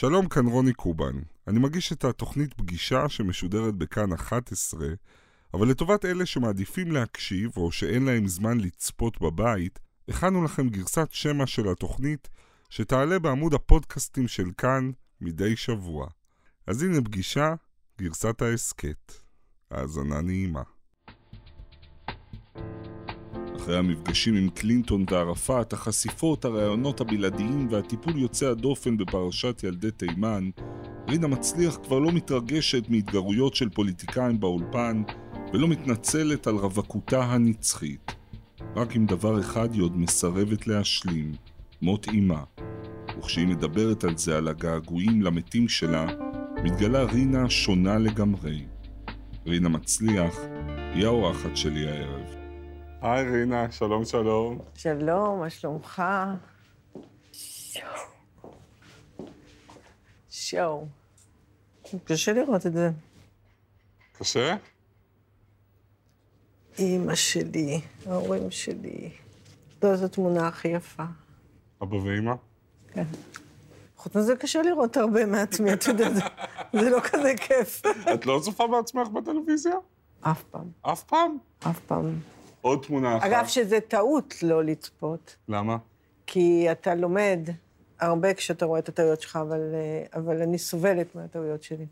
שלום, כאן רוני קובן. אני מגיש את התוכנית פגישה שמשודרת בכאן 11, אבל לטובת אלה שמעדיפים להקשיב או שאין להם זמן לצפות בבית, הכנו לכם גרסת שמע של התוכנית שתעלה בעמוד הפודקאסטים של כאן מדי שבוע. אז הנה פגישה, גרסת ההסכת. האזנה נעימה. אחרי המפגשים עם קלינטון וערפאת, החשיפות, הראיונות הבלעדיים והטיפול יוצא הדופן בפרשת ילדי תימן, רינה מצליח כבר לא מתרגשת מהתגרויות של פוליטיקאים באולפן, ולא מתנצלת על רווקותה הנצחית. רק עם דבר אחד היא עוד מסרבת להשלים, מות אימה. וכשהיא מדברת על זה, על הגעגועים למתים שלה, מתגלה רינה שונה לגמרי. רינה מצליח היא האורחת שלי הערב. היי רינה, שלום שלום. שלום, מה שלומך? שואו. שואו. קשה לראות את זה. קשה? אימא שלי, ההורים שלי. זו, זו התמונה הכי יפה. אבא ואימא? כן. חוץ מזה קשה לראות הרבה מעצמי, אתה יודע, זה, זה לא כזה כיף. את לא צופה בעצמך בטלוויזיה? אף פעם, אף פעם? אף פעם. עוד תמונה אחת. אגב, שזה טעות לא לצפות, למה? כי אתה לומד הרבה כשאתה רואה את הטעויות שלך, אבל, אה, אבל אני סובלת מהטעויות שלי.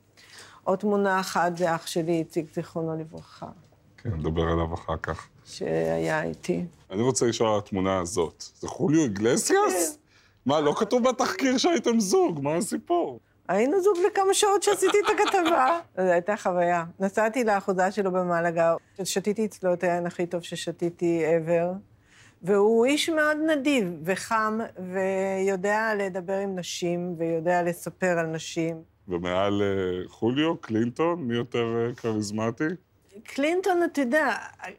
עוד תמונה אחת זה אח שלי, איציק, זיכרונו לברכה, כן, נדבר עליו אחר כך. שהיה איתי. אני רוצה לשאול על התמונה הזאת. זה חוליו איגלסיאס? מה, לא כתוב בתחקיר שהייתם זוג, מה הסיפור? היינו זוג לכמה שעות שעשיתי את הכתבה. זו הייתה חוויה. נסעתי לאחוזה שלו במעלגה, שתיתי אצלו את היין הכי טוב ששתיתי ever, והוא איש מאוד נדיב וחם, ויודע לדבר עם נשים, ויודע לספר על נשים. ומעל אה, חוליו, קלינטון, מי יותר אה, כריזמטי? קלינטון, אתה יודע,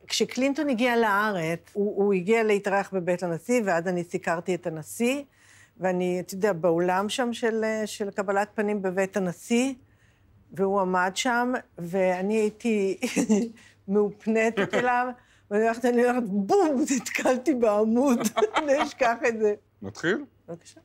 כשקלינטון הגיע לארץ, הוא, הוא הגיע להתארח בבית הנשיא, ואז אני סיקרתי את הנשיא, ואני, אתה יודע, באולם שם של, של קבלת פנים בבית הנשיא, והוא עמד שם, ואני הייתי מאופנטת אליו, ואני הולכת, אני הולכת, בום, נתקלתי בעמוד, אני אשכח את זה. נתחיל? בבקשה.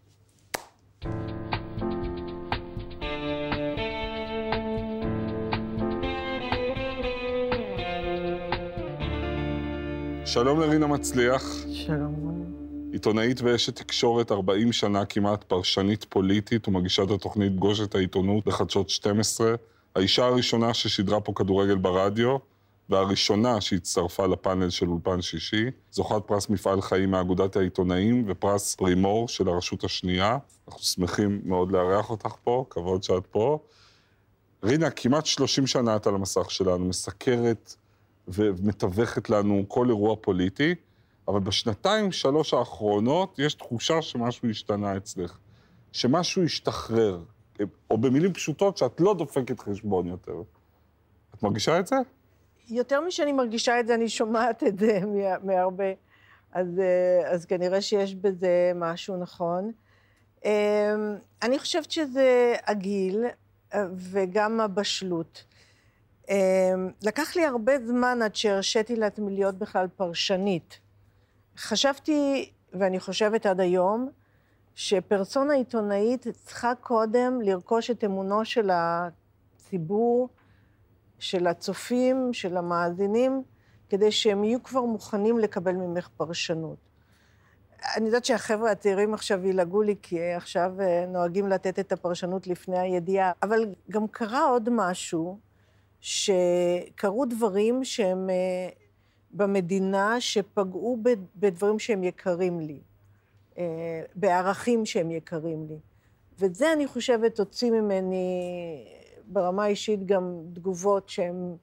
שלום לרינה מצליח, שלום. עיתונאית ואשת תקשורת 40 שנה כמעט, פרשנית פוליטית ומגישת התוכנית גוש את העיתונות בחדשות 12, האישה הראשונה ששידרה פה כדורגל ברדיו, והראשונה שהצטרפה לפאנל של אולפן שישי, זוכת פרס מפעל חיים מאגודת העיתונאים ופרס פרימור של הרשות השנייה. אנחנו שמחים מאוד לארח אותך פה, כבוד שאת פה. רינה, כמעט 30 שנה את על המסך שלנו, מסקרת ומתווכת לנו כל אירוע פוליטי, אבל בשנתיים, שלוש האחרונות, יש תחושה שמשהו השתנה אצלך, שמשהו השתחרר, או במילים פשוטות, שאת לא דופקת חשבון יותר. את מרגישה את זה? יותר משאני מרגישה את זה, אני שומעת את זה מה- מהרבה. אז, אז כנראה שיש בזה משהו נכון. אמ, אני חושבת שזה הגיל אה, וגם הבשלות. אמ, לקח לי הרבה זמן עד שהרשיתי לעצמי להיות בכלל פרשנית. חשבתי, ואני חושבת עד היום, שפרסונה עיתונאית צריכה קודם לרכוש את אמונו של הציבור, של הצופים, של המאזינים, כדי שהם יהיו כבר מוכנים לקבל ממך פרשנות. אני יודעת שהחבר'ה הצעירים עכשיו ילעגו לי, כי עכשיו אה, נוהגים לתת את הפרשנות לפני הידיעה, אבל גם קרה עוד משהו, שקרו דברים שהם אה, במדינה שפגעו בדברים שהם יקרים לי, אה, בערכים שהם יקרים לי. וזה, אני חושבת, הוציא ממני ברמה האישית גם תגובות שהן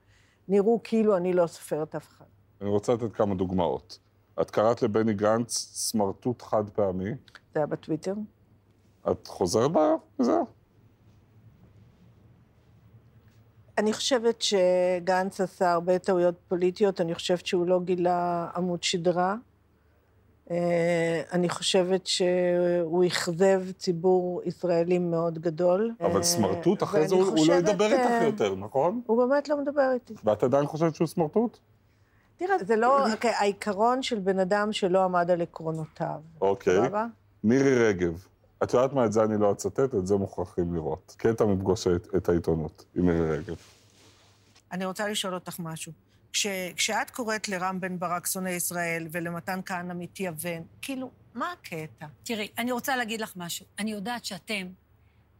נראו כאילו אני לא סופרת אף אחד. אני רוצה לתת כמה דוגמאות. את קראת לבני גנץ סמרטוט חד פעמי, זה היה בטוויטר. את חוזרת בה מזה? אני חושבת שגנץ עשה הרבה טעויות פוליטיות, אני חושבת שהוא לא גילה עמוד שדרה. אה, אני חושבת שהוא אכזב ציבור ישראלי מאוד גדול. אבל אה, סמרטוט, אחרי זה הוא לא ידבר איתך אה, יותר, נכון? הוא באמת לא מדבר איתי. ואת עדיין חושבת שהוא סמרטוט? תראה, זה לא אוקיי, העיקרון של בן אדם שלא עמד על עקרונותיו. אוקיי. מירי רגב, את יודעת מה? את זה אני לא אצטט, את זה מוכרחים לראות. קטע מפגוש את, את העיתונות עם מירי רגב. אני רוצה לשאול אותך משהו. כש, כשאת קוראת לרם בן ברק שונא ישראל ולמתן כהנא מתייוון, כאילו, מה הקטע? תראי, אני רוצה להגיד לך משהו. אני יודעת שאתם,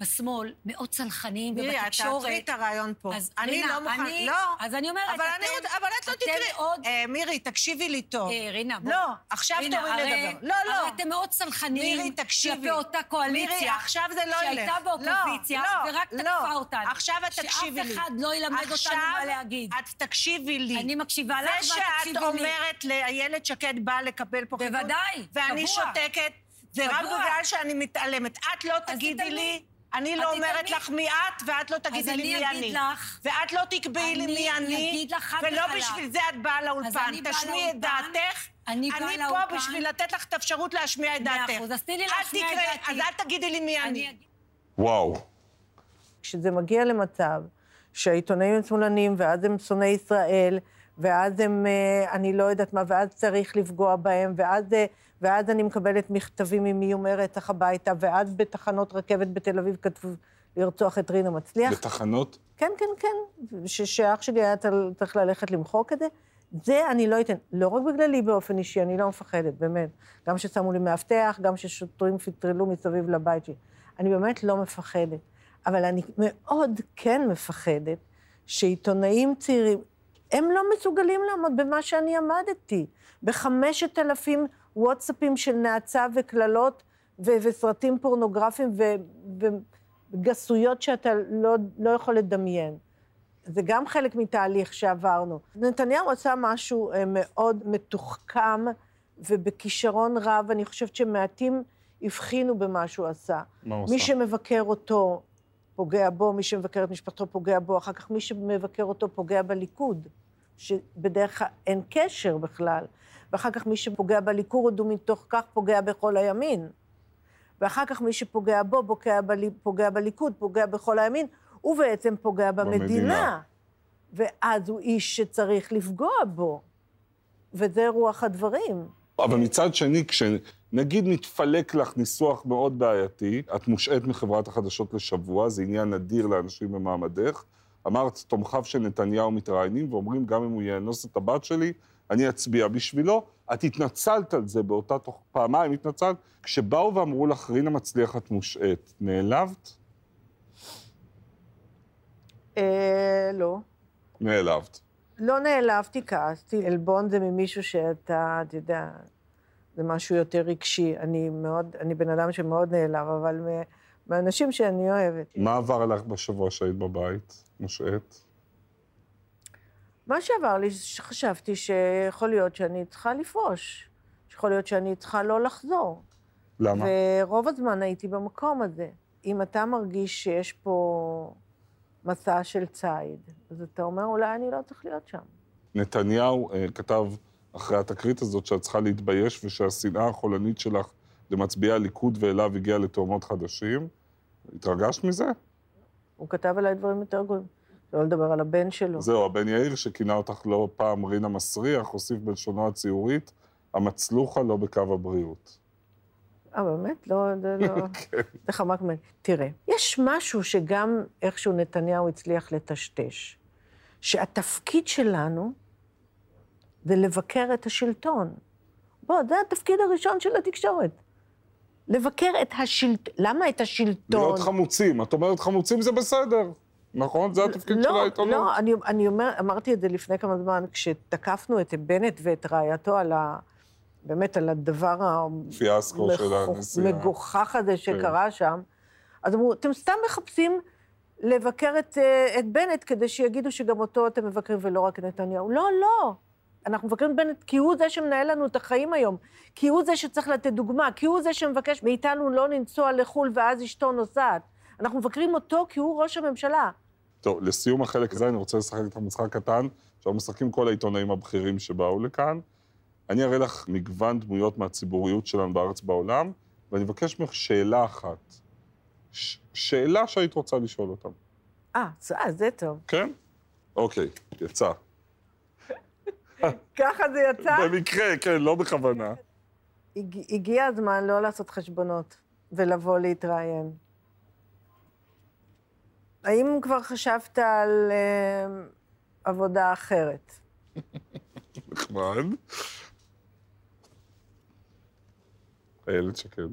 בשמאל, מאוד צלחניים מירי, את ובתקשורת. תעצרי את הרעיון פה. אז אני רינה, לא מוכן... אני- לא. אז אני אומרת, אבל, אני, אתם- רוצה- אבל את לא תקראי... מאוד- אה, מירי, תקשיבי לי טוב. אה, רינה, בואי. לא, עכשיו תורי לדבר. לא, לא. הרי אתם מאוד צלחניים מירי, תקשיבי. כלפי אותה קואליציה. מירי, עכשיו זה לא ילך. שהייתה באופוזיציה לא, ורק לא, תקפה לא. אותנו. עכשיו את תקשיבי לי. שאף אחד לא ילמד אותנו עכשיו מה להגיד. את תקשיבי לי. אני מקשיבה לך ואת זה תקשיבי שאת לי. אומרת לאיילת שקד באה לקבל פה חיבוק, בוודאי, ואני. שותקת, זה רק. בגלל שאני מתעלמת. את לא תגידי. לי, אני לא אומרת. לך מי את, ואת לא תגידי לי אני מי אגיד אני. לך- ואת לא תקבעי לי מי אני, ולא. בשביל זה את באה לאולפן. תשמיעי את לאולפן, דעתך. אני באה אני פה לאולפן. בשביל לתת לך את האפשרות להשמיע את מאה דעתך. אחוז, אז תני לי להשמיע את דעתי. אז אל תגידי לי מי אני. וואו. כשזה מגיע למצב שהעיתונאים הם שמאלנים, ואז הם שונאי ישראל, ואז הם, אה, אני לא יודעת מה, ואז צריך לפגוע בהם, ואז, אה, ואז אני מקבלת מכתבים עם איומי רצח הביתה, ואז בתחנות רכבת בתל אביב כתבו לרצוח את רינה מצליח. בתחנות? כן, כן, כן, ש- שאח שלי היה צריך ללכת למחוק את זה. זה אני לא אתן, לא רק בגללי באופן אישי, אני לא מפחדת, באמת. גם ששמו לי מאבטח, גם ששוטרים פטרלו מסביב לבית שלי. אני באמת לא מפחדת. אבל אני מאוד כן מפחדת שעיתונאים צעירים, הם לא מסוגלים לעמוד במה שאני עמדתי. בחמשת אלפים וואטסאפים של נאצה וקללות ו- וסרטים פורנוגרפיים ו- וגסויות שאתה לא, לא יכול לדמיין. זה גם חלק מתהליך שעברנו. נתניהו עשה משהו אה, מאוד מתוחכם ובכישרון רב, אני חושבת שמעטים הבחינו במה שהוא עשה. מה הוא מי עשה? שמבקר אותו פוגע בו, מי שמבקר את משפחתו פוגע בו, אחר כך מי שמבקר אותו פוגע בליכוד, שבדרך כלל אין קשר בכלל, ואחר כך מי שפוגע בליכוד הוא מתוך כך פוגע בכל הימין. ואחר כך מי שפוגע בו פוגע, בלי, פוגע בליכוד, פוגע בכל הימין, הוא בעצם פוגע במדינה. במדינה. ואז הוא איש שצריך לפגוע בו. וזה רוח הדברים. אבל מצד שני, כשנגיד מתפלק לך ניסוח מאוד בעייתי, את מושעת מחברת החדשות לשבוע, זה עניין נדיר לאנשים במעמדך. אמרת, תומכיו של נתניהו מתראיינים ואומרים, גם אם הוא יאנוס את הבת שלי, אני אצביע בשבילו. את התנצלת על זה באותה תוך... פעמיים התנצלת. כשבאו ואמרו לך, רינה מצליח, את מושעת, נעלבת? אה, לא. נעלבת. לא נעלבתי, כעסתי. עלבון זה ממישהו שאתה, אתה יודע, זה משהו יותר רגשי. אני מאוד, אני בן אדם שמאוד נעלב, אבל מאנשים שאני אוהבת. מה עבר עליך בשבוע שהיית בבית, מושעת? מה שעבר לי, שחשבתי שיכול להיות שאני צריכה לפרוש. שיכול להיות שאני צריכה לא לחזור. למה? ורוב הזמן הייתי במקום הזה. אם אתה מרגיש שיש פה מסע של ציד, אז אתה אומר, אולי אני לא צריך להיות שם. נתניהו אה, כתב אחרי התקרית הזאת שאת צריכה להתבייש ושהשנאה החולנית שלך למצביעי הליכוד ואליו הגיעה לתאומות חדשים. התרגשת מזה? הוא כתב עליי דברים יותר גרועים. לא לדבר על הבן שלו. זהו, הבן יאיר שכינה אותך לא פעם רינה מסריח, הוסיף בלשונו הציורית, המצלוחה לא בקו הבריאות. אה, באמת? לא, זה לא... זה חמק ממני. תראה, יש משהו שגם איכשהו נתניהו הצליח לטשטש, שהתפקיד שלנו זה לבקר את השלטון. בוא, זה התפקיד הראשון של התקשורת. לבקר את השלטון. למה את השלטון? להיות חמוצים. את אומרת חמוצים זה בסדר, נכון? זה התפקיד של לא, העיתונות. לא, אני, אני אומר, אמרתי את זה לפני כמה זמן, כשתקפנו את בנט ואת רעייתו על ה... באמת, על הדבר של. המגוחך הזה שקרה שם, אז אמרו, אתם סתם מחפשים לבקר את, אה, את בנט כדי שיגידו שגם אותו אתם מבקרים ולא רק את נתניהו. לא, לא. אנחנו מבקרים את בנט כי הוא זה שמנהל לנו את החיים היום, כי הוא זה שצריך לתת דוגמה, כי הוא זה שמבקש מאיתנו לא לנסוע לחו"ל ואז אשתו נוסעת. אנחנו מבקרים אותו כי הוא ראש הממשלה. טוב, לסיום החלק הזה אני רוצה לשחק איתך משחק קטן, שאנחנו משחקים כל העיתונאים הבכירים שבאו לכאן. אני אראה לך מגוון דמויות מהציבוריות שלנו בארץ בעולם, ואני אבקש ממך שאלה אחת. ש- שאלה שהיית רוצה לשאול אותם, אה, זה- זה טוב. כן? אוקיי, יצא. ככה זה יצא? במקרה, כן, לא בכוונה. הג, הגיע הזמן לא לעשות חשבונות. ולבוא להתראיין. האם כבר חשבת על אה, עבודה אחרת? נחמד. איילת שקד.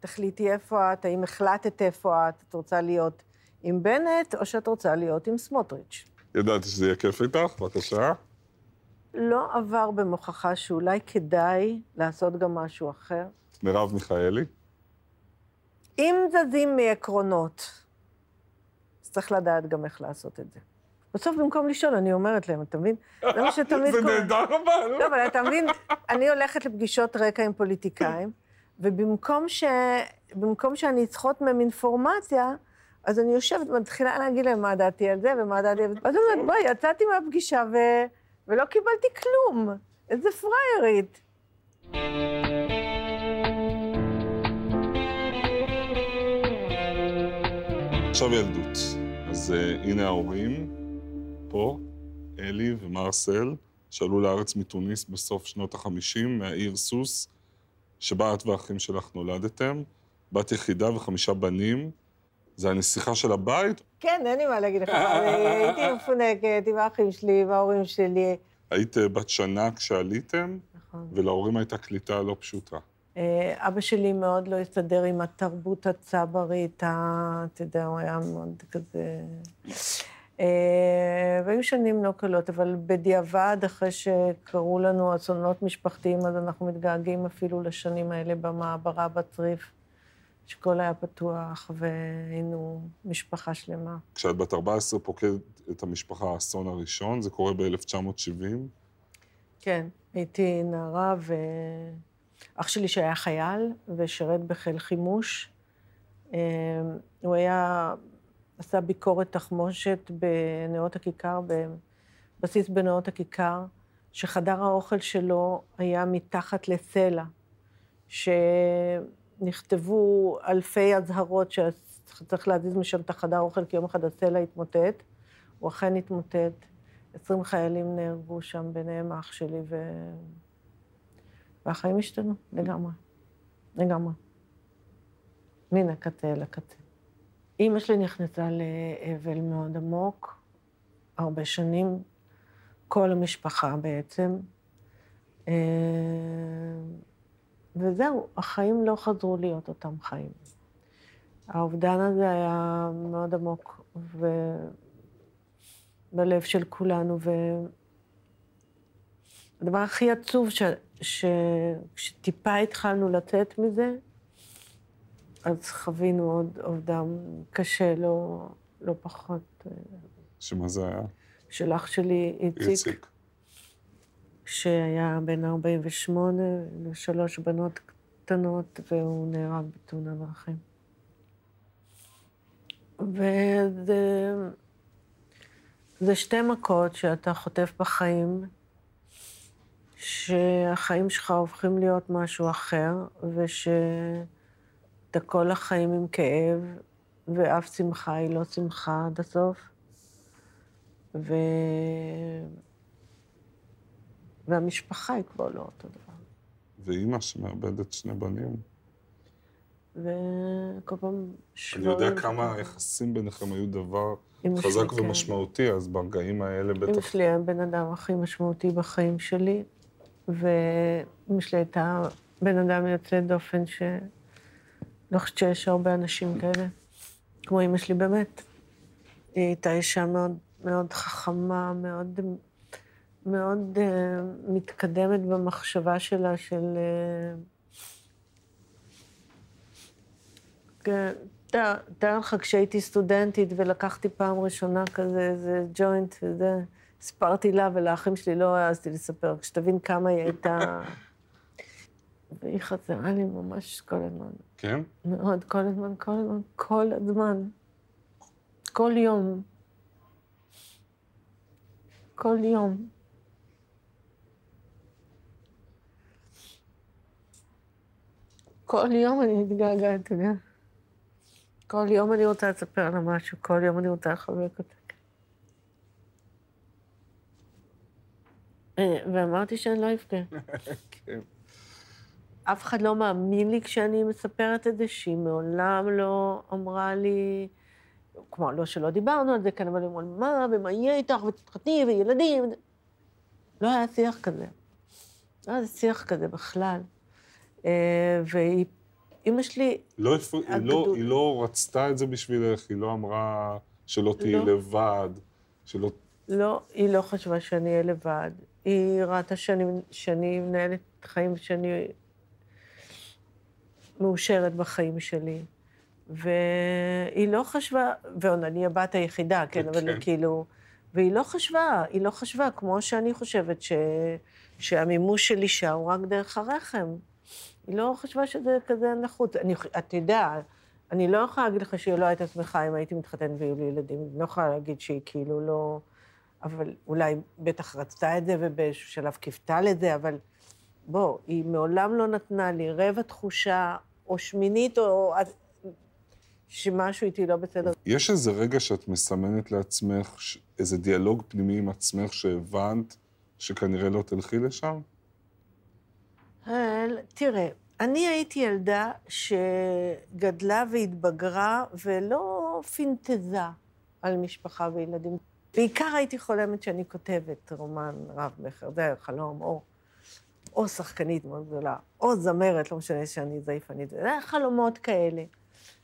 תחליטי איפה את, האם החלטת איפה את, את רוצה להיות עם בנט, או שאת רוצה להיות עם סמוטריץ'. ידעתי שזה יהיה כיף איתך, בבקשה. לא עבר במוחך שאולי כדאי לעשות גם משהו אחר? מרב מיכאלי. אם זזים מעקרונות, אז צריך לדעת גם איך לעשות את זה. בסוף, במקום לשאול, אני אומרת להם, אתה מבין? זה מה שתמיד זה קורה. נהדר אבל. לא, אבל אתה מבין, אני הולכת לפגישות רקע עם פוליטיקאים, ובמקום ש... במקום שאני אסחוט מהם אינפורמציה, אז אני יושבת ומתחילה להגיד להם מה דעתי על זה ומה דעתי על זה. ואז אני אומרת, בואי, יצאתי מהפגישה ו... ולא קיבלתי כלום. איזה פראיירית. עכשיו ילדות. אז uh, הנה ההורים, פה, אלי ומרסל, שעלו לארץ מתוניס בסוף שנות ה-50, מהעיר סוס, שבה את והאחים שלך נולדתם. בת יחידה וחמישה בנים. זה הנסיכה של הבית? כן, אין לי מה להגיד לך. הייתי מפונקת עם האחים שלי וההורים שלי. היית uh, בת שנה כשעליתם, נכון. ולהורים הייתה קליטה לא פשוטה. אה, אבא שלי מאוד לא הסתדר עם התרבות הצברית, אתה יודע, הוא היה מאוד כזה... אה, והיו שנים לא קלות, אבל בדיעבד, אחרי שקרו לנו אסונות משפחתיים, אז אנחנו מתגעגעים אפילו לשנים האלה במעברה בצריף, שכל היה פתוח והיינו משפחה שלמה. כשאת בת 14 פוקדת את המשפחה האסון הראשון, זה קורה ב-1970. כן, הייתי נערה, ואח שלי שהיה חייל ושירת בחיל חימוש, אה, הוא היה, עשה ביקורת תחמושת בנאות הכיכר, בבסיס בנאות הכיכר, שחדר האוכל שלו היה מתחת לסלע, שנכתבו אלפי אזהרות שצריך להזיז משם את החדר האוכל, כי יום אחד הסלע התמוטט. הוא אכן התמוטט. 20 חיילים נהרגו שם, ביניהם אח שלי, ו... והחיים השתנו לגמרי. לגמרי. מן הקצה אל הקצה. אימא שלי נכנסה לאבל מאוד עמוק, הרבה שנים, כל המשפחה בעצם. אה, וזהו, החיים לא חזרו להיות אותם חיים. האובדן הזה היה מאוד עמוק, ו... בלב של כולנו, והדבר הכי עצוב, ש... ש... שטיפה התחלנו לצאת מזה, אז חווינו עוד אובדן קשה, לא, לא פחות, אה, שמה זה היה? של אח שלי, איציק, איציק. שהיה בן 48, לשלוש בנות קטנות, והוא נהרג בתאונת דרכים. וזה... זה שתי מכות שאתה חוטף בחיים, שהחיים שלך הופכים להיות משהו אחר, ושאתה כל החיים עם כאב, ואף שמחה היא לא שמחה עד הסוף. ו... והמשפחה היא כבר לא אותו דבר. ואימא שמאבדת שני בנים. וכל פעם אני שבורים... יודע כמה היחסים ביניכם היו דבר אמא שלי, חזק כן. ומשמעותי, אז ברגעים האלה אמא בטח... שלי היה הבן אדם הכי משמעותי בחיים שלי, ואמא שלי הייתה בן אדם יוצא דופן ש... לא חושבת שיש הרבה אנשים כאלה, כמו אמא שלי באמת. היא הייתה אישה מאוד, מאוד חכמה, מאוד, מאוד uh, מתקדמת במחשבה שלה, של... Uh, תאר לך כשהייתי סטודנטית ולקחתי פעם ראשונה כזה איזה ג'וינט וזה, סיפרתי לה ולאחים שלי לא העזתי לספר, כשתבין כמה היא הייתה... והיא חזרה לי ממש כל הזמן. כן? מאוד, כל הזמן, כל הזמן, כל הזמן. כל יום. כל יום. כל יום אני מתגעגעת, אתה יודע. כל יום אני רוצה לספר לה משהו, כל יום אני רוצה לחבק אותה. ואמרתי שאני לא אבכה. כן. אף אחד לא מאמין לי כשאני מספרת את זה, שהיא מעולם לא אמרה לי, כלומר, לא שלא דיברנו על זה כאן, אבל היא אמרה, מה, ומה יהיה איתך, ותתחתני, וילדים. לא היה שיח כזה. לא היה שיח כזה בכלל. אה, והיא, אימא שלי... לא, הפר... היא, לא, היא לא רצתה את זה בשבילך, היא לא אמרה שלא תהיי לא. לבד, שלא... לא, היא לא חשבה שאני אהיה לבד. היא ראתה שאני, שאני מנהלת חיים שאני מאושרת בחיים שלי. והיא לא חשבה, ועוד אני הבת היחידה, כן, אבל היא כן. כאילו... והיא לא חשבה, היא לא חשבה, כמו שאני חושבת ש, שהמימוש של אישה הוא רק דרך הרחם. היא לא חשבה שזה כזה נחוץ. אני, אתה יודע, אני לא יכולה להגיד לך שהיא לא הייתה שמחה אם הייתי מתחתנת והיו לי ילדים. אני לא יכולה להגיד שהיא כאילו לא... אבל אולי בטח רצתה את זה ובאיזשהו שלב קיוותה לזה, אבל בוא, היא מעולם לא נתנה לי רבע תחושה, או שמינית, או שמשהו איתי לא בסדר. יש איזה רגע שאת מסמנת לעצמך, איזה דיאלוג פנימי עם עצמך שהבנת שכנראה לא תלכי לשם? תראה, אני הייתי ילדה שגדלה והתבגרה ולא פינטזה על משפחה וילדים. בעיקר הייתי חולמת שאני כותבת רומן רב-מכר, זה חלום, או, או שחקנית מאוד גדולה, או זמרת, לא משנה שאני זייפנית, זה היה חלומות כאלה.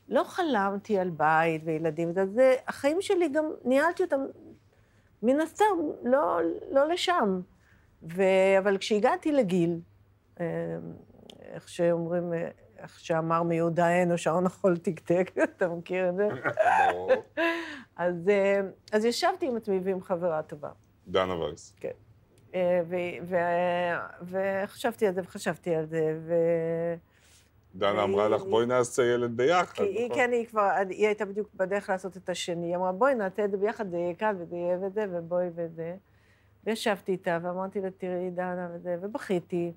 לא חלמתי על בית וילדים, זה, זה, החיים שלי גם, ניהלתי אותם מן הסתם, לא, לא לשם. ו, אבל כשהגעתי לגיל, אה, איך שאומרים, איך שאמר מיהודה הנו, שעון החול תקתק, אתה מכיר את זה? אז, אה, אז ישבתי עם עצמי ועם חברה טובה. דנה וייס. כן. אה, וחשבתי על זה וחשבתי על זה, ו... דנה אמרה לך, בואי נעשה ילד ביחד. כי היא, נכון? כן, היא כבר, היא הייתה בדיוק בדרך לעשות את השני. היא אמרה, בואי נעשה את זה ביחד, זה יהיה קל וזה יהיה וזה, ובואי וזה. וישבתי איתה, ואמרתי לה, תראי, דנה וזה, ובכיתי.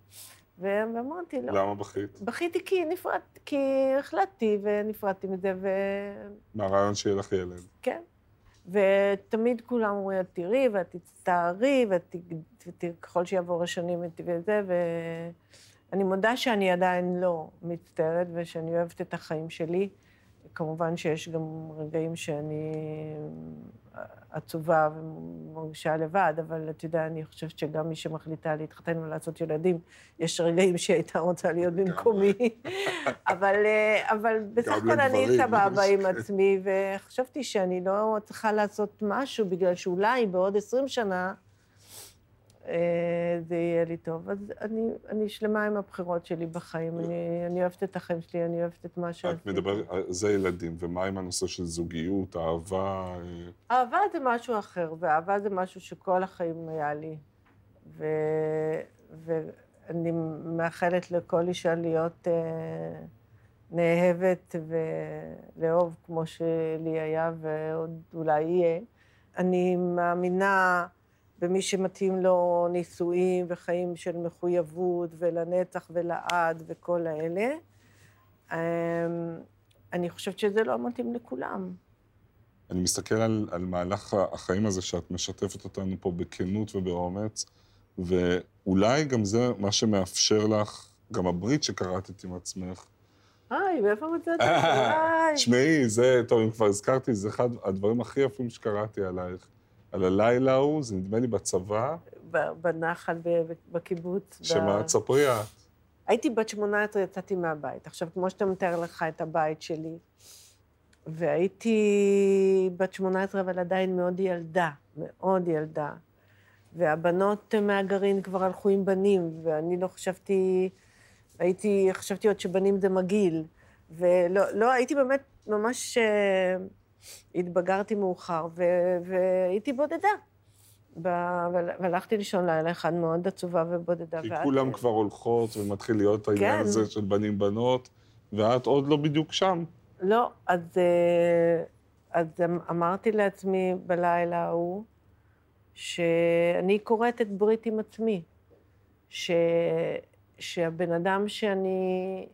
ואמרתי לו... למה בכית? בכיתי כי נפרד, כי החלטתי ונפרדתי מזה, ו... מהרעיון שיהיה לך ילד. כן. ותמיד כולם אומרים, תראי, ואת תצטערי, וככל שיעבור השנים וזה, ואני מודה שאני עדיין לא מצטערת, ושאני אוהבת את החיים שלי. כמובן שיש גם רגעים שאני עצובה ומרגישה לבד, אבל אתה יודע, אני חושבת שגם מי שמחליטה להתחתן ולעשות ילדים, יש רגעים שהיא הייתה רוצה להיות במקומי. אבל, אה, אבל בסך הכל אני סבבה עם עצמי, וחשבתי שאני לא צריכה לעשות משהו, בגלל שאולי בעוד עשרים שנה אה, יהיה לי טוב. אז אני, אני שלמה עם הבחירות שלי בחיים. אני, אני אוהבת את החיים שלי, אני אוהבת את מה שעשיתי. את מדברת, זה ילדים, ומה עם הנושא של זוגיות, אהבה? אה? אהבה זה משהו אחר, ואהבה זה משהו שכל החיים היה לי. ו, ואני מאחלת לכל אישה להיות אה, נאהבת ולאהוב כמו שלי היה, ועוד אולי יהיה. אני מאמינה... ומי שמתאים לו נישואים וחיים של מחויבות ולנצח ולעד וכל האלה. אמ, אני חושבת שזה לא מתאים לכולם. אני מסתכל על, על מהלך החיים הזה שאת משתפת אותנו פה בכנות ובאומץ, ואולי גם זה מה שמאפשר לך, גם הברית שקראת עם עצמך. היי, מאיפה מצאת את זה? תשמעי, זה, טוב, אם כבר הזכרתי, זה אחד הדברים הכי יפים שקראתי עלייך. על הלילה ההוא, זה נדמה לי בצבא. בנחל, בקיבוץ. שמה, תספרי את. הייתי בת 18, יצאתי מהבית. עכשיו, כמו שאתה מתאר לך את הבית שלי, והייתי בת 18, אבל עדיין מאוד ילדה, מאוד ילדה. והבנות מהגרעין כבר הלכו עם בנים, ואני לא חשבתי, הייתי, חשבתי עוד שבנים זה מגעיל. ולא, לא, הייתי באמת ממש... Uh, התבגרתי מאוחר, ו- והייתי בודדה. והלכתי לישון לילה אחד מאוד עצובה ובודדה. כי ואת... כולם כבר הולכות ומתחיל להיות כן. העניין הזה של בנים-בנות, ואת עוד לא בדיוק שם. לא, אז, אה, אז אמ, אמרתי לעצמי בלילה ההוא, שאני כורת את ברית עם עצמי. ש... שהבן אדם שאני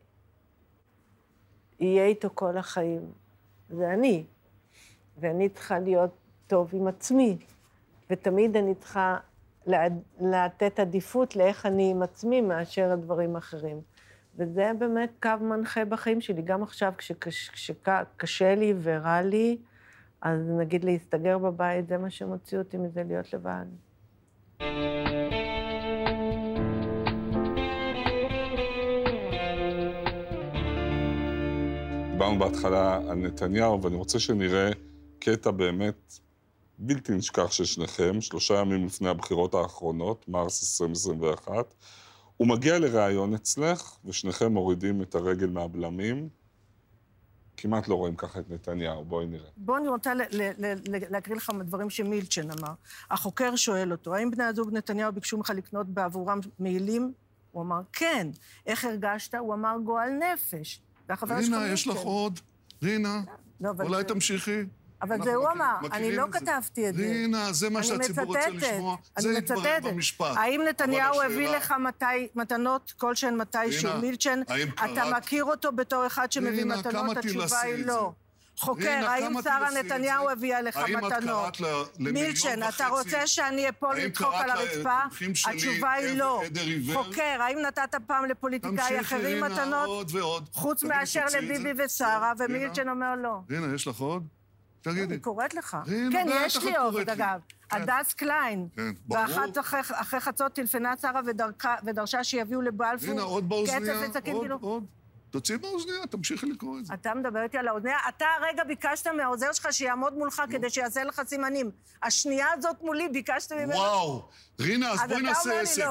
אהיה איתו כל החיים, זה אני. ואני צריכה להיות טוב עם עצמי, ותמיד אני צריכה לתת עדיפות לאיך אני עם עצמי מאשר הדברים האחרים. וזה באמת קו מנחה בחיים שלי. גם עכשיו, כשקשה לי ורע לי, אז נגיד להסתגר בבית, זה מה שמוציא אותי מזה להיות לבד. דיברנו בהתחלה על נתניהו, ואני רוצה שנראה קטע באמת בלתי נשכח של שניכם, שלושה ימים לפני הבחירות האחרונות, מרס 2021. הוא מגיע לראיון אצלך, ושניכם מורידים את הרגל מהבלמים. כמעט לא רואים ככה את נתניהו, בואי נראה. בוא, אני רוצה להקריא לך דברים שמילצ'ן אמר. החוקר שואל אותו, האם בני הזוג נתניהו ביקשו ממך לקנות בעבורם מעילים? הוא אמר, כן. איך הרגשת? הוא אמר, גועל נפש. רינה, יש לך עוד? רינה, לא, אולי תמשיכי. אבל זה הוא אמר, אני לא כתבתי את זה. רינה, זה מה שהציבור רוצה לשמוע. זה יתברר במשפט. האם נתניהו הביא לך מתנות כלשהן מתישהו, מילצ'ן? אתה מכיר אותו בתור אחד שמביא מתנות? התשובה היא לא. חוקר, האם שרה נתניהו הביאה לך מתנות? מילצ'ן, אתה רוצה שאני אפול לצחוק על הרצפה? התשובה היא לא. חוקר, האם נתת פעם לפוליטיקאי אחרים מתנות? חוץ מאשר לביבי ושרה, ומילצ'ן אומר לא. רינה, יש לך עוד? תגידי. אני קוראת לך. כן, יש לי עוד, אגב. כן. הדס קליין. כן, ברור. ואחת אחרי חצות טלפנה שרה ודרשה שיביאו לבלפור. הנה, עוד באוזנייה, עוד, עוד. תוציא באוזנייה, תמשיכי לקרוא את זה. אתה מדבר איתי על האוזנייה? אתה הרגע ביקשת מהעוזר שלך שיעמוד מולך כדי שיעשה לך סימנים. השנייה הזאת מולי, ביקשת ממנו... וואו. רינה, אז בואי נעשה עסק.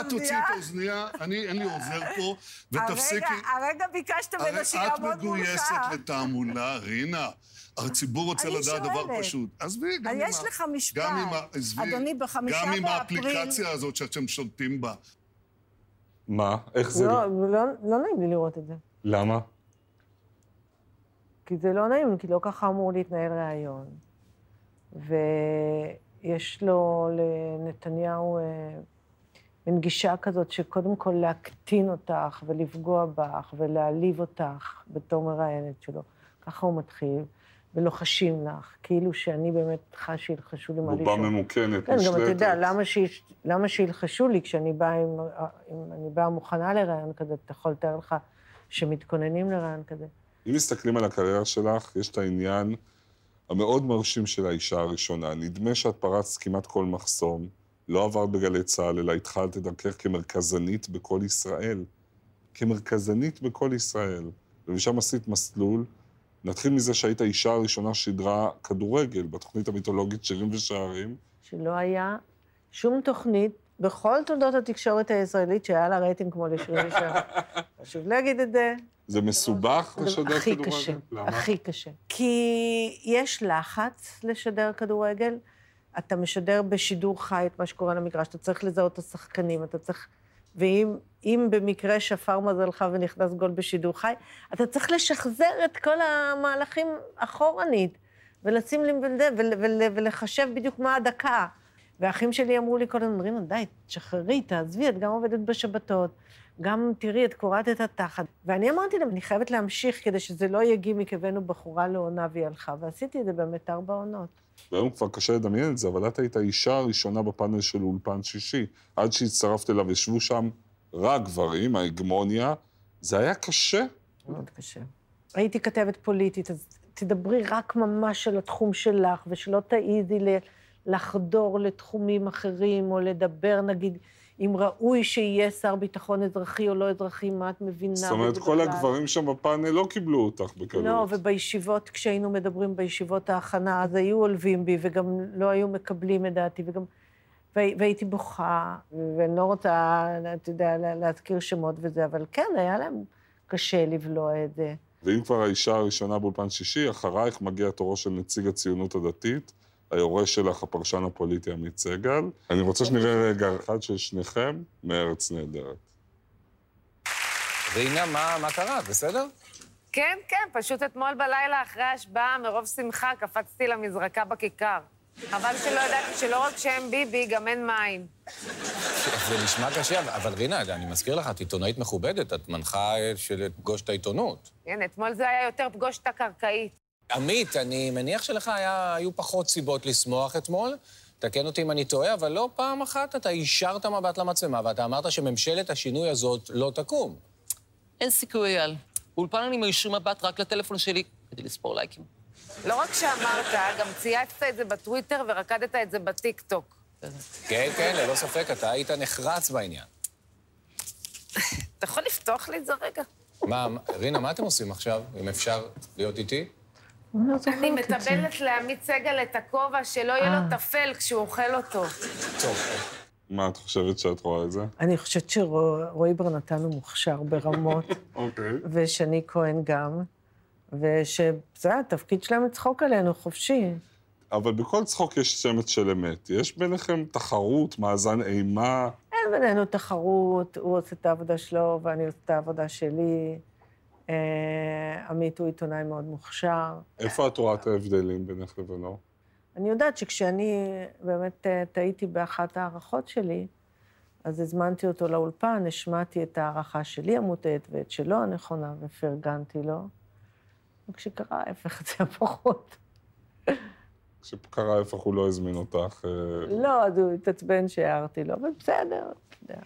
את תוציאי את האוזנייה, אני, אין לי עוזר פה, ותפסיקי... הרגע ביקשת ממנו שיעמוד מולך. את מגויסת לתעמולה, רינה. הציבור רוצה לדעת דבר פשוט. עזבי, גם עם ה... יש לך משפט. אדוני, בחמישה באפריל... גם עם האפליקציה הזאת שאתם שולטים בה. מה? איך זה... לא, לא, לא נעים לי לראות את זה. למה? כי זה לא נעים, כי לא ככה אמור להתנהל ראיון. ויש לו, לנתניהו, אה, מין גישה כזאת שקודם כל להקטין אותך ולפגוע בך ולהעליב אותך בתור מראיינת שלו. ככה הוא מתחיל. ולוחשים לך, כאילו שאני באמת חש שילחשו לי מה לשאול. בובה ממוכנת, כן, נשלטת. כן, גם אתה יודע, למה, ש... למה שילחשו לי כשאני באה, עם... אם אני באה מוכנה לרעיון כזה, אתה יכול לתאר לך שמתכוננים לרעיון כזה. אם מסתכלים על הקריירה שלך, יש את העניין המאוד מרשים של האישה הראשונה. נדמה שאת פרצת כמעט כל מחסום, לא עברת בגלי צה"ל, אלא התחלת את דרכך כמרכזנית בכל ישראל. כמרכזנית בכל ישראל. ומשם עשית מסלול נתחיל מזה שהיית האישה הראשונה ששידרה כדורגל בתוכנית המיתולוגית שירים ושערים. שלא היה שום תוכנית בכל תולדות התקשורת הישראלית שהיה לה רייטינג כמו לשירים ושערים. חשוב להגיד את זה. זה מסובך לשדר כדורגל? הכי קשה. למה? הכי קשה. כי יש לחץ לשדר כדורגל. אתה משדר בשידור חי את מה שקורה למגרש, אתה צריך לזהות את השחקנים, אתה צריך ואם במקרה שפר מזלך ונכנס גול בשידור חי, אתה צריך לשחזר את כל המהלכים אחורנית, ולשים לי, ול, ולחשב בדיוק מה הדקה. והאחים שלי אמרו לי כל הזמן, רינה, די, תשחררי, תעזבי, את גם עובדת בשבתות, גם תראי, את קורעת את התחת. ואני אמרתי להם, אני חייבת להמשיך כדי שזה לא יהיה גימיק, הבאנו בחורה לעונה והיא הלכה, ועשיתי את זה באמת ארבע עונות. והיום כבר קשה לדמיין את זה, אבל את היית האישה הראשונה בפאנל של אולפן שישי. עד שהצטרפת אליו, ישבו שם רק גברים, ההגמוניה. זה היה קשה? מאוד קשה. הייתי כתבת פוליטית, אז תדברי רק ממש על התחום שלך, ושלא תעיזי לחדור לתחומים אחרים, או לדבר, נגיד, אם ראוי שיהיה שר ביטחון אזרחי או לא אזרחי, מה את מבינה? זאת אומרת, כל הגברים שם בפאנל לא קיבלו אותך בקלות. לא, ובישיבות, כשהיינו מדברים בישיבות ההכנה, אז היו עולבים בי, וגם לא היו מקבלים את דעתי, וגם... והייתי בוכה, ואני לא רוצה, אתה יודע, להזכיר שמות וזה, אבל כן, היה להם קשה לבלוע את זה. ואם כבר האישה הראשונה באולפן שישי, אחרייך מגיע תורו של נציג הציונות הדתית, היורש שלך, הפרשן הפוליטי עמית סגל. אני רוצה שנראה רגע אחד של שניכם מארץ נהדרת. רינה, מה, מה קרה? בסדר? כן, כן, פשוט אתמול בלילה אחרי ההשבעה, מרוב שמחה, קפצתי למזרקה בכיכר. חבל שלא ידעתי שלא רק שאין ביבי, גם אין מים. זה נשמע קשה, אבל רינה, אני מזכיר לך, את עיתונאית מכובדת, את מנחה של פגוש את העיתונות. כן, אתמול זה היה יותר פגוש את הקרקעית. עמית, אני מניח שלך היה, היו פחות סיבות לשמוח אתמול. תקן אותי אם אני טועה, אבל לא פעם אחת אתה השארת מבט למצלמה ואתה אמרת שממשלת השינוי הזאת לא תקום. אין סיכוי, אייל. באולפן אני מישיר מבט רק לטלפון שלי כדי לספור לייקים. לא רק שאמרת, גם צייצת את זה בטוויטר ורקדת את זה בטיקטוק. כן, כן, ללא ספק, אתה היית נחרץ בעניין. אתה יכול לפתוח לי את זה רגע? מה, רינה, מה אתם עושים עכשיו, אם אפשר להיות איתי? אני מטבלת לעמית סגל את הכובע, שלא יהיה לו טפל כשהוא אוכל אותו. מה את חושבת שאת רואה את זה? אני חושבת שרועי ברנתן הוא מוכשר ברמות, אוקיי. ושני כהן גם, ושזה התפקיד שלהם לצחוק עלינו חופשי. אבל בכל צחוק יש שמץ של אמת. יש ביניכם תחרות, מאזן אימה? אין בינינו תחרות, הוא עושה את העבודה שלו ואני עושה את העבודה שלי. אה, עמית הוא עיתונאי מאוד מוכשר. איפה את רואה את ההבדלים בינך לבינו? אני יודעת שכשאני באמת אה, טעיתי באחת ההערכות שלי, אז הזמנתי אותו לאולפן, השמעתי את ההערכה שלי המוטעת ואת שלו הנכונה, ופרגנתי לו. וכשקרה ההפך, זה היה פחות. כשקרה ההפך הוא לא הזמין אותך. אה, לא, אז הוא התעצבן שהערתי לו, אבל בסדר, אתה יודע.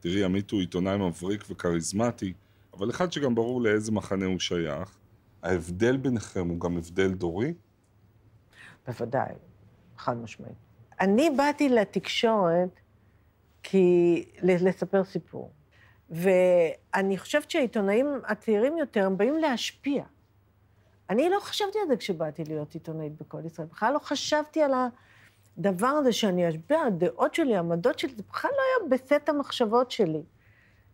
תראי, עמית הוא עיתונאי מבריק וכריזמטי, אבל אחד שגם ברור לאיזה מחנה הוא שייך. ההבדל ביניכם הוא גם הבדל דורי? בוודאי, חד משמעית. אני באתי לתקשורת כי... לספר סיפור. ואני חושבת שהעיתונאים הצעירים יותר, הם באים להשפיע. אני לא חשבתי על זה כשבאתי להיות עיתונאית בכל ישראל. בכלל לא חשבתי על הדבר הזה שאני אשפיע, הדעות שלי, העמדות שלי, זה בכלל לא היה בסט המחשבות שלי.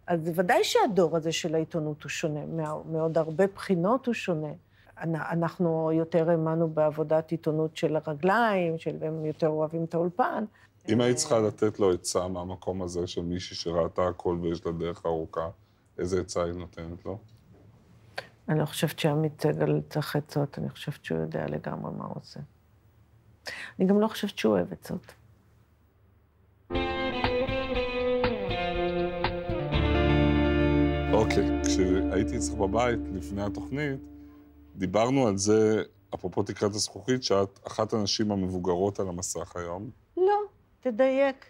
אז ודאי שהדור הזה של העיתונות הוא שונה, מעוד הרבה בחינות הוא שונה. אנחנו יותר האמנו בעבודת עיתונות של הרגליים, של הם יותר אוהבים את האולפן. אם היית צריכה לתת לו עצה מהמקום הזה של מישהי שראתה הכל ויש לה דרך ארוכה, איזה עצה היא נותנת לו? אני לא חושבת שעמית סגל צריך עצות, אני חושבת שהוא יודע לגמרי מה הוא עושה. אני גם לא חושבת שהוא אוהב עצות. כשהייתי אצלך בבית לפני התוכנית, דיברנו על זה, אפרופו תקרת הזכוכית, שאת אחת הנשים המבוגרות על המסך היום. לא, תדייק.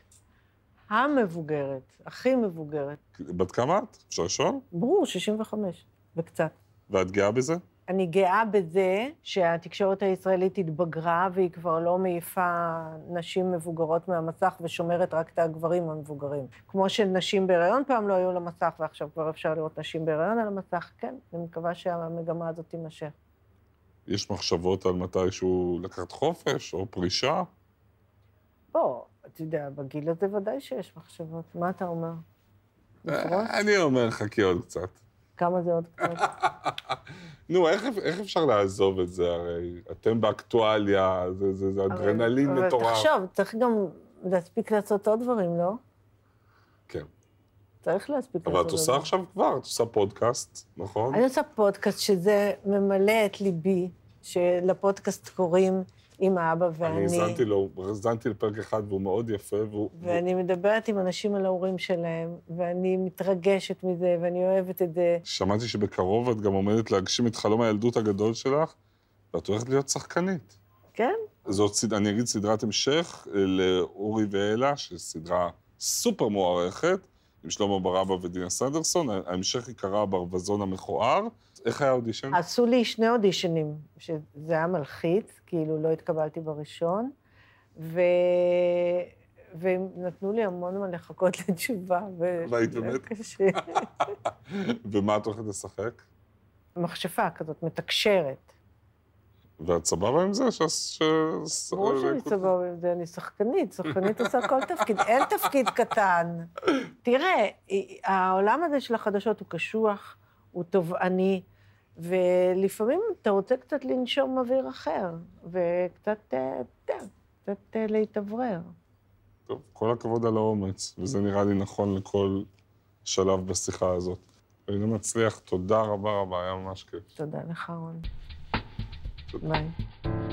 המבוגרת, הכי מבוגרת. בת כמה את? אפשר לשאול? ברור, 65 וקצת. ואת גאה בזה? אני גאה בזה שהתקשורת הישראלית התבגרה והיא כבר לא מעיפה נשים מבוגרות מהמסך ושומרת רק את הגברים המבוגרים. כמו שנשים בהיריון פעם לא היו על המסך ועכשיו כבר אפשר לראות נשים בהיריון על המסך, כן, אני מקווה שהמגמה הזאת תימשך. יש מחשבות על מתישהו לקחת חופש או פרישה? בוא, אתה יודע, בגיל הזה ודאי שיש מחשבות. מה אתה אומר? אה, אני אומר, חכי עוד קצת. כמה זה עוד קצת? נו, איך, איך אפשר לעזוב את זה? הרי אתם באקטואליה, זה, זה, זה אדרנלין אבל, מטורף. אבל תחשוב, צריך גם להספיק לעשות עוד דברים, לא? כן. צריך להספיק לעשות אבל את עושה עכשיו כבר, את עושה פודקאסט, נכון? אני עושה פודקאסט שזה ממלא את ליבי, שלפודקאסט קוראים עם האבא ואני. אני האזנתי לו, האזנתי לפרק אחד והוא מאוד יפה, והוא... ואני מדברת עם אנשים על ההורים שלהם, ואני מתרגשת מזה, ואני אוהבת את זה. שמעתי שבקרוב את גם עומדת להגשים את חלום הילדות הגדול שלך, ואת הולכת להיות שחקנית. כן. זאת, אני אגיד, סדרת המשך אה, לאורי ואלה, שהיא סדרה סופר מוערכת, עם שלמה ברבא ודינה סנדרסון. ההמשך ייקרא ברווזון המכוער. איך היה האודישן? עשו לי שני אודישנים, שזה היה מלחיץ, כאילו לא התקבלתי בראשון, ו... והם נתנו לי המון זמן לחכות לתשובה. ו... והיית באמת? קשה. ומה את הולכת לשחק? מכשפה כזאת, מתקשרת. ואת סבבה עם זה? ש... ש... ברור שאני סבבה עם זה, אני שחקנית, שחקנית עושה כל תפקיד, אין תפקיד קטן. תראה, העולם הזה של החדשות הוא קשוח, הוא תובעני, ולפעמים אתה רוצה קצת לנשום אוויר אחר, וקצת, אתה יודע, קצת להתאוורר. טוב, כל הכבוד על האומץ, וזה נראה לי נכון לכל שלב בשיחה הזאת. רינה מצליח, תודה רבה רבה, היה ממש כיף. תודה לך, רון. ביי.